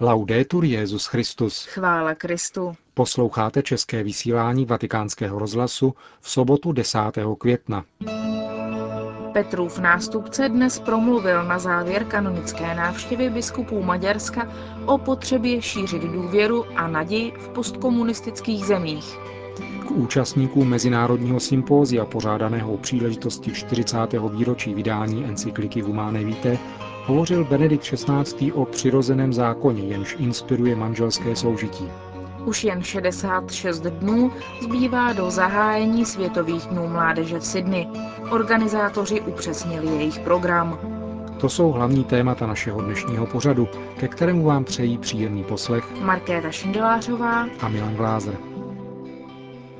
Laudetur Jezus Christus. Chvála Kristu. Posloucháte české vysílání Vatikánského rozhlasu v sobotu 10. května. Petrův nástupce dnes promluvil na závěr kanonické návštěvy biskupů Maďarska o potřebě šířit důvěru a naději v postkomunistických zemích. K účastníkům Mezinárodního sympózia pořádaného u příležitosti 40. výročí vydání encykliky Humane Vitae hovořil Benedikt XVI. o přirozeném zákoně, jenž inspiruje manželské soužití. Už jen 66 dnů zbývá do zahájení Světových dnů mládeže v Sydney. Organizátoři upřesnili jejich program. To jsou hlavní témata našeho dnešního pořadu, ke kterému vám přejí příjemný poslech Markéta Šindelářová a Milan Glázer.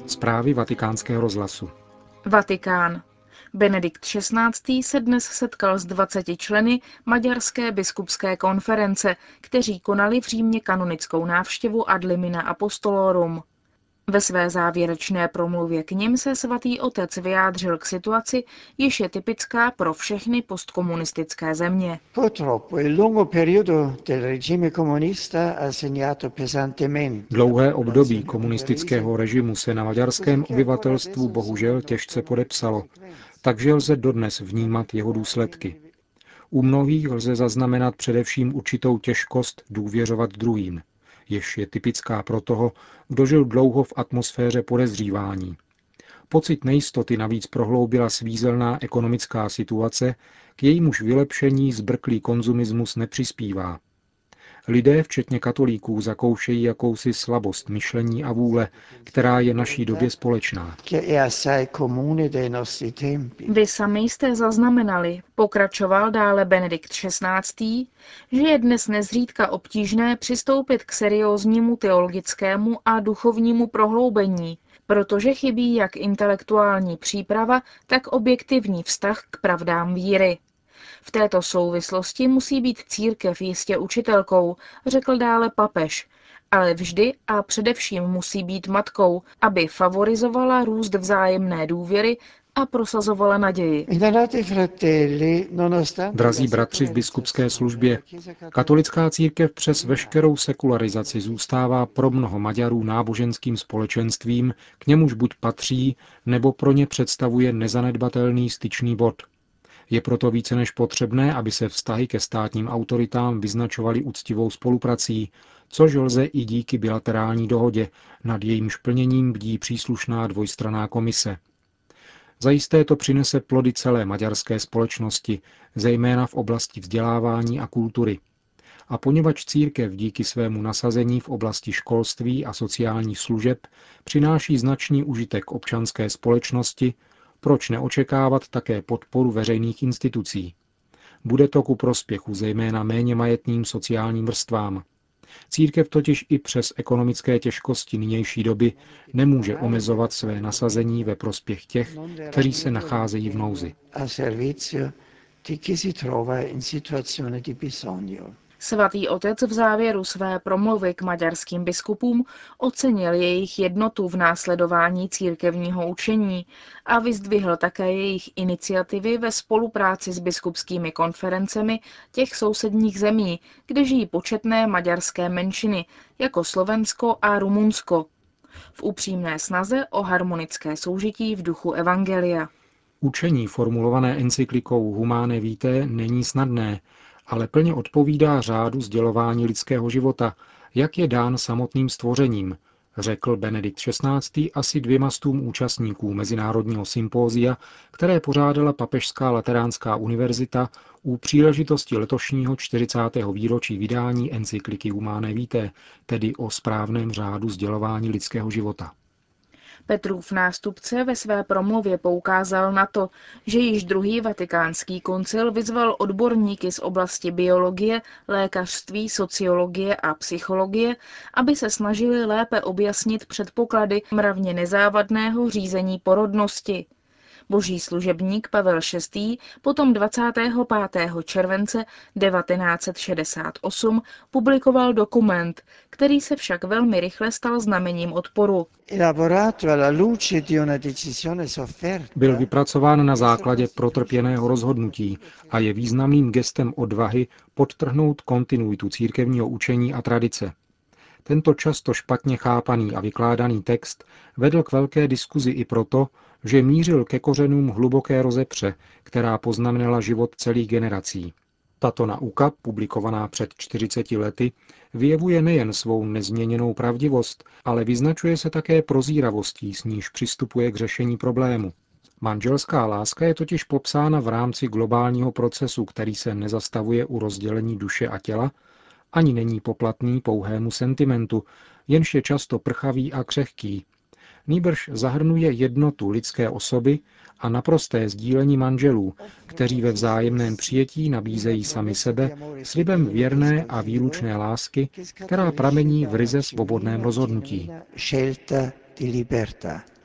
Zprávy vatikánského rozhlasu. Vatikán. Benedikt XVI. se dnes setkal s 20 členy Maďarské biskupské konference, kteří konali v Římě kanonickou návštěvu ad limina apostolorum. Ve své závěrečné promluvě k nim se svatý otec vyjádřil k situaci, jež je typická pro všechny postkomunistické země. Dlouhé období komunistického režimu se na maďarském obyvatelstvu bohužel těžce podepsalo, takže lze dodnes vnímat jeho důsledky. U mnohých lze zaznamenat především určitou těžkost důvěřovat druhým, jež je typická pro toho, kdo žil dlouho v atmosféře podezřívání. Pocit nejistoty navíc prohloubila svízelná ekonomická situace, k jejímuž vylepšení zbrklý konzumismus nepřispívá. Lidé, včetně katolíků, zakoušejí jakousi slabost myšlení a vůle, která je naší době společná. Vy sami jste zaznamenali, pokračoval dále Benedikt XVI., že je dnes nezřídka obtížné přistoupit k serióznímu teologickému a duchovnímu prohloubení, protože chybí jak intelektuální příprava, tak objektivní vztah k pravdám víry. V této souvislosti musí být církev jistě učitelkou, řekl dále papež, ale vždy a především musí být matkou, aby favorizovala růst vzájemné důvěry a prosazovala naději. Drazí bratři v biskupské službě, katolická církev přes veškerou sekularizaci zůstává pro mnoho Maďarů náboženským společenstvím, k němuž buď patří, nebo pro ně představuje nezanedbatelný styčný bod – je proto více než potřebné, aby se vztahy ke státním autoritám vyznačovaly úctivou spoluprací, což lze i díky bilaterální dohodě, nad jejímž plněním bdí příslušná dvojstraná komise. Zajisté to přinese plody celé maďarské společnosti, zejména v oblasti vzdělávání a kultury. A poněvadž církev díky svému nasazení v oblasti školství a sociálních služeb přináší značný užitek občanské společnosti, proč neočekávat také podporu veřejných institucí? Bude to ku prospěchu zejména méně majetným sociálním vrstvám. Církev totiž i přes ekonomické těžkosti nynější doby nemůže omezovat své nasazení ve prospěch těch, kteří se nacházejí v nouzi. Svatý otec v závěru své promluvy k maďarským biskupům ocenil jejich jednotu v následování církevního učení a vyzdvihl také jejich iniciativy ve spolupráci s biskupskými konferencemi těch sousedních zemí, kde žijí početné maďarské menšiny, jako Slovensko a Rumunsko, v upřímné snaze o harmonické soužití v duchu Evangelia. Učení formulované encyklikou Humane Vitae není snadné, ale plně odpovídá řádu sdělování lidského života, jak je dán samotným stvořením, řekl Benedikt XVI. asi dvěma stům účastníků Mezinárodního sympózia, které pořádala Papežská lateránská univerzita u příležitosti letošního 40. výročí vydání encykliky Humane Vitae, tedy o správném řádu sdělování lidského života. Petrův nástupce ve své promluvě poukázal na to, že již druhý vatikánský koncil vyzval odborníky z oblasti biologie, lékařství, sociologie a psychologie, aby se snažili lépe objasnit předpoklady mravně nezávadného řízení porodnosti. Boží služebník Pavel VI. potom 25. července 1968 publikoval dokument, který se však velmi rychle stal znamením odporu. Byl vypracován na základě protrpěného rozhodnutí a je významným gestem odvahy podtrhnout kontinuitu církevního učení a tradice. Tento často špatně chápaný a vykládaný text vedl k velké diskuzi i proto, že mířil ke kořenům hluboké rozepře, která poznamenala život celých generací. Tato nauka, publikovaná před 40 lety, vyjevuje nejen svou nezměněnou pravdivost, ale vyznačuje se také prozíravostí, s níž přistupuje k řešení problému. Manželská láska je totiž popsána v rámci globálního procesu, který se nezastavuje u rozdělení duše a těla, ani není poplatný pouhému sentimentu, jenž je často prchavý a křehký. Nýbrž zahrnuje jednotu lidské osoby a naprosté sdílení manželů, kteří ve vzájemném přijetí nabízejí sami sebe slibem věrné a výlučné lásky, která pramení v ryze svobodném rozhodnutí.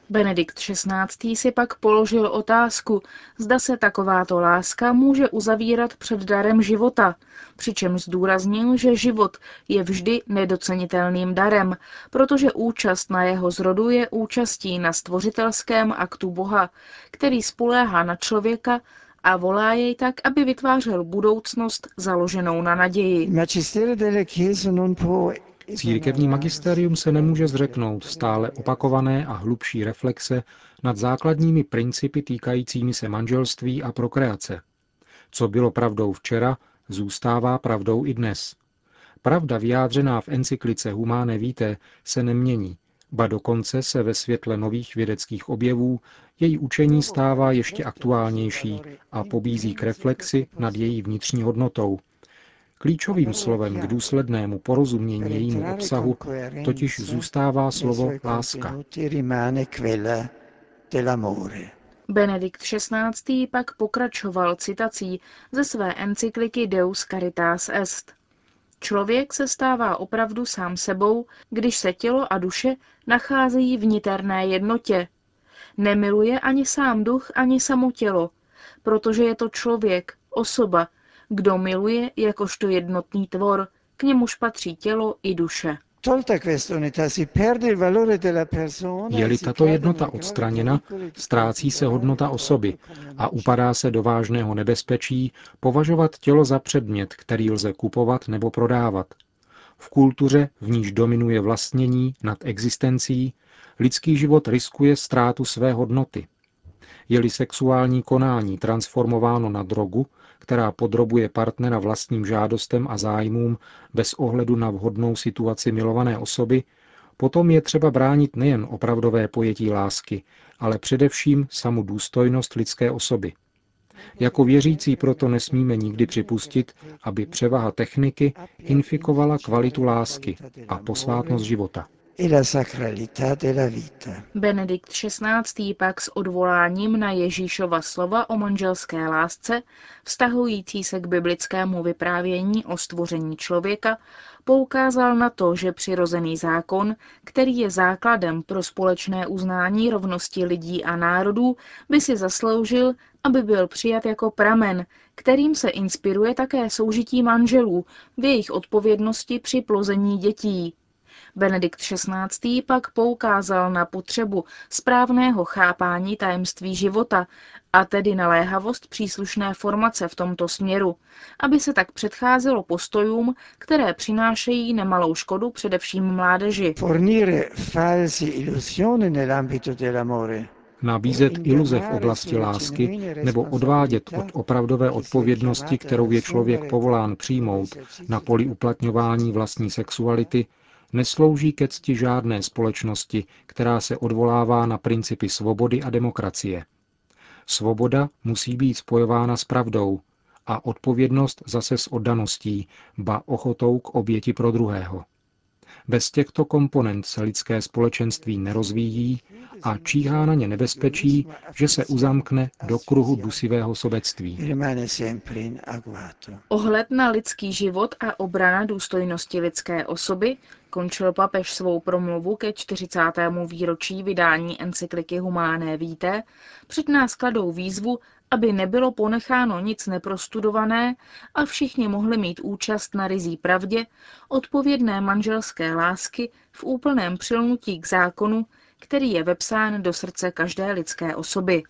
Benedikt XVI. si pak položil otázku, zda se takováto láska může uzavírat před darem života, přičemž zdůraznil, že život je vždy nedocenitelným darem, protože účast na jeho zrodu je účastí na stvořitelském aktu Boha, který spoléhá na člověka a volá jej tak, aby vytvářel budoucnost založenou na naději. Církevní magisterium se nemůže zřeknout stále opakované a hlubší reflexe nad základními principy týkajícími se manželství a prokreace. Co bylo pravdou včera, zůstává pravdou i dnes. Pravda vyjádřená v encyklice Humane Vitae se nemění, ba dokonce se ve světle nových vědeckých objevů její učení stává ještě aktuálnější a pobízí k reflexi nad její vnitřní hodnotou, Klíčovým slovem k důslednému porozumění jejímu obsahu totiž zůstává slovo láska. Benedikt XVI. pak pokračoval citací ze své encykliky Deus Caritas Est. Člověk se stává opravdu sám sebou, když se tělo a duše nacházejí v niterné jednotě. Nemiluje ani sám duch, ani samo tělo, protože je to člověk, osoba, kdo miluje jakožto jednotný tvor, k němuž patří tělo i duše. Je-li tato jednota odstraněna, ztrácí se hodnota osoby a upadá se do vážného nebezpečí považovat tělo za předmět, který lze kupovat nebo prodávat. V kultuře, v níž dominuje vlastnění nad existencí, lidský život riskuje ztrátu své hodnoty. Je-li sexuální konání transformováno na drogu, která podrobuje partnera vlastním žádostem a zájmům bez ohledu na vhodnou situaci milované osoby, potom je třeba bránit nejen opravdové pojetí lásky, ale především samu důstojnost lidské osoby. Jako věřící proto nesmíme nikdy připustit, aby převaha techniky infikovala kvalitu lásky a posvátnost života la sacralità della vita. Benedikt XVI. pak s odvoláním na Ježíšova slova o manželské lásce, vztahující se k biblickému vyprávění o stvoření člověka, poukázal na to, že přirozený zákon, který je základem pro společné uznání rovnosti lidí a národů, by si zasloužil, aby byl přijat jako pramen, kterým se inspiruje také soužití manželů v jejich odpovědnosti při plození dětí. Benedikt XVI. pak poukázal na potřebu správného chápání tajemství života a tedy naléhavost příslušné formace v tomto směru, aby se tak předcházelo postojům, které přinášejí nemalou škodu především mládeži. Nabízet iluze v oblasti lásky nebo odvádět od opravdové odpovědnosti, kterou je člověk povolán přijmout na poli uplatňování vlastní sexuality, neslouží ke cti žádné společnosti, která se odvolává na principy svobody a demokracie. Svoboda musí být spojována s pravdou a odpovědnost zase s oddaností, ba ochotou k oběti pro druhého. Bez těchto komponent se lidské společenství nerozvíjí a číhá na ně nebezpečí, že se uzamkne do kruhu dusivého sobectví. Ohled na lidský život a obrana důstojnosti lidské osoby končil papež svou promluvu ke 40. výročí vydání encykliky Humáné víte, před nás kladou výzvu, aby nebylo ponecháno nic neprostudované a všichni mohli mít účast na rizí pravdě, odpovědné manželské lásky v úplném přilnutí k zákonu, který je vepsán do srdce každé lidské osoby.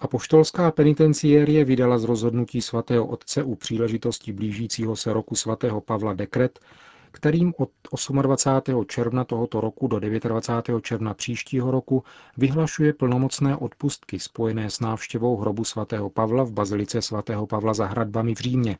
Apoštolská penitenciérie vydala z rozhodnutí svatého otce u příležitosti blížícího se roku svatého Pavla dekret, kterým od 28. června tohoto roku do 29. června příštího roku vyhlašuje plnomocné odpustky spojené s návštěvou hrobu svatého Pavla v bazilice svatého Pavla za hradbami v Římě.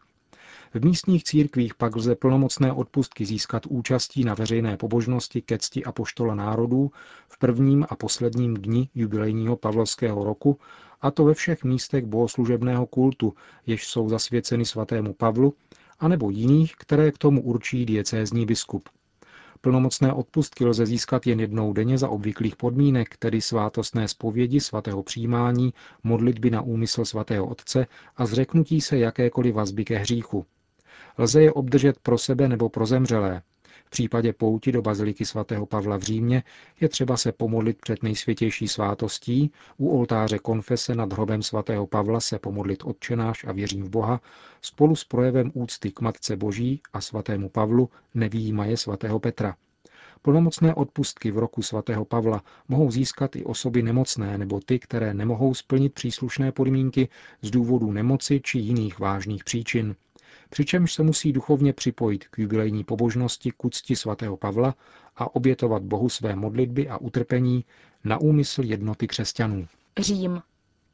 V místních církvích pak lze plnomocné odpustky získat účastí na veřejné pobožnosti ke cti apoštola národů v prvním a posledním dni jubilejního pavlovského roku, a to ve všech místech bohoslužebného kultu, jež jsou zasvěceny svatému Pavlu, anebo jiných, které k tomu určí diecézní biskup. Plnomocné odpustky lze získat jen jednou denně za obvyklých podmínek, tedy svátostné zpovědi, svatého přijímání, modlitby na úmysl svatého otce a zřeknutí se jakékoliv vazby ke hříchu. Lze je obdržet pro sebe nebo pro zemřelé. V případě pouti do baziliky svatého Pavla v Římě je třeba se pomodlit před nejsvětější svátostí, u oltáře konfese nad hrobem svatého Pavla se pomodlit odčenáš a věřím v Boha, spolu s projevem úcty k Matce Boží a svatému Pavlu nevýjímaje svatého Petra. Plnomocné odpustky v roku svatého Pavla mohou získat i osoby nemocné nebo ty, které nemohou splnit příslušné podmínky z důvodu nemoci či jiných vážných příčin přičemž se musí duchovně připojit k jubilejní pobožnosti k úcti svatého Pavla a obětovat Bohu své modlitby a utrpení na úmysl jednoty křesťanů. Řím.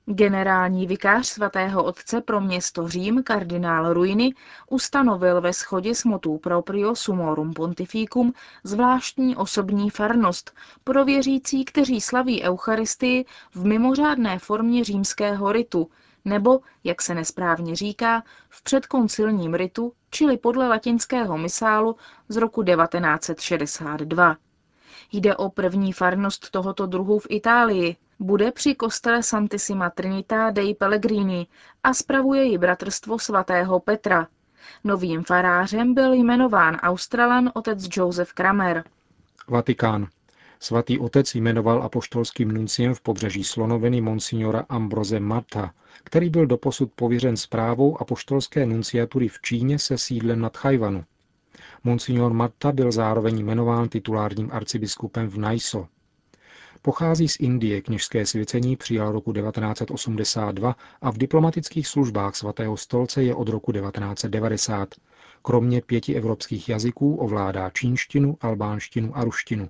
Generální vikář svatého otce pro město Řím, kardinál Ruiny, ustanovil ve schodě s motu proprio sumorum pontificum zvláštní osobní farnost pro věřící, kteří slaví Eucharistii v mimořádné formě římského ritu, nebo, jak se nesprávně říká, v předkoncilním ritu, čili podle latinského misálu z roku 1962. Jde o první farnost tohoto druhu v Itálii. Bude při kostele Santissima Trinita dei Pellegrini a spravuje ji bratrstvo svatého Petra. Novým farářem byl jmenován Australan otec Joseph Kramer. Vatikán. Svatý otec jmenoval apoštolským nunciem v pobřeží Slonoviny monsignora Ambroze Marta, který byl doposud pověřen zprávou apoštolské nunciatury v Číně se sídlem nad Chajvanu. Monsignor Marta byl zároveň jmenován titulárním arcibiskupem v Naiso. Pochází z Indie, kněžské svěcení přijal roku 1982 a v diplomatických službách svatého stolce je od roku 1990. Kromě pěti evropských jazyků ovládá čínštinu, albánštinu a ruštinu.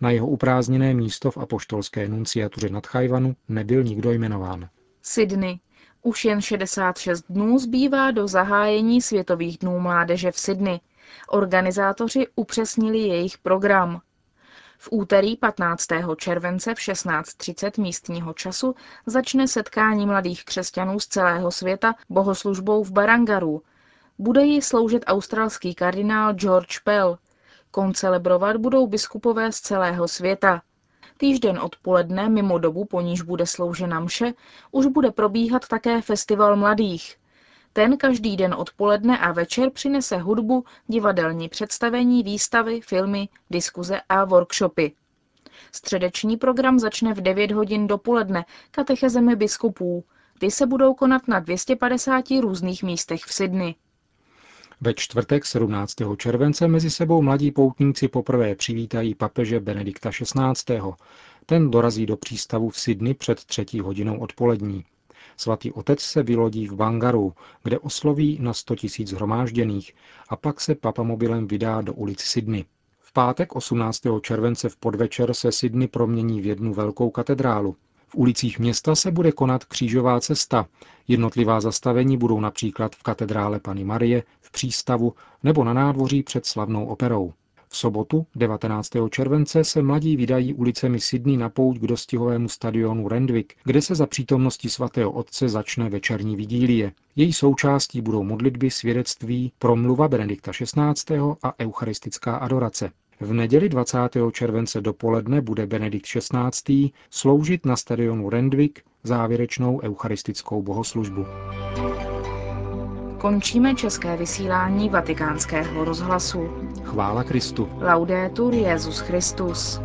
Na jeho uprázněné místo v apoštolské nunciatuře nad Chajvanu nebyl nikdo jmenován. Sydney. Už jen 66 dnů zbývá do zahájení Světových dnů mládeže v Sydney. Organizátoři upřesnili jejich program. V úterý 15. července v 16.30 místního času začne setkání mladých křesťanů z celého světa bohoslužbou v Barangaru. Bude ji sloužit australský kardinál George Pell. Koncelebrovat budou biskupové z celého světa. Týžden odpoledne, mimo dobu, po níž bude sloužena mše, už bude probíhat také festival mladých. Ten každý den odpoledne a večer přinese hudbu, divadelní představení, výstavy, filmy, diskuze a workshopy. Středeční program začne v 9 hodin dopoledne katechezemi biskupů. Ty se budou konat na 250 různých místech v Sydney. Ve čtvrtek 17. července mezi sebou mladí poutníci poprvé přivítají papeže Benedikta XVI. Ten dorazí do přístavu v Sydney před třetí hodinou odpolední. Svatý otec se vylodí v Bangaru, kde osloví na 100 tisíc hromážděných a pak se papamobilem vydá do ulic Sydney. V pátek 18. července v podvečer se Sydney promění v jednu velkou katedrálu. V ulicích města se bude konat křížová cesta. Jednotlivá zastavení budou například v katedrále Pany Marie, v přístavu nebo na nádvoří před slavnou operou. V sobotu 19. července se mladí vydají ulicemi Sydney na pouť k dostihovému stadionu Randwick, kde se za přítomnosti svatého otce začne večerní vigílie. Její součástí budou modlitby, svědectví, promluva Benedikta XVI. a eucharistická adorace. V neděli 20. července dopoledne bude Benedikt XVI. sloužit na stadionu Randwick závěrečnou eucharistickou bohoslužbu. Končíme české vysílání vatikánského rozhlasu. Chvála Kristu. Laudetur Jezus Christus.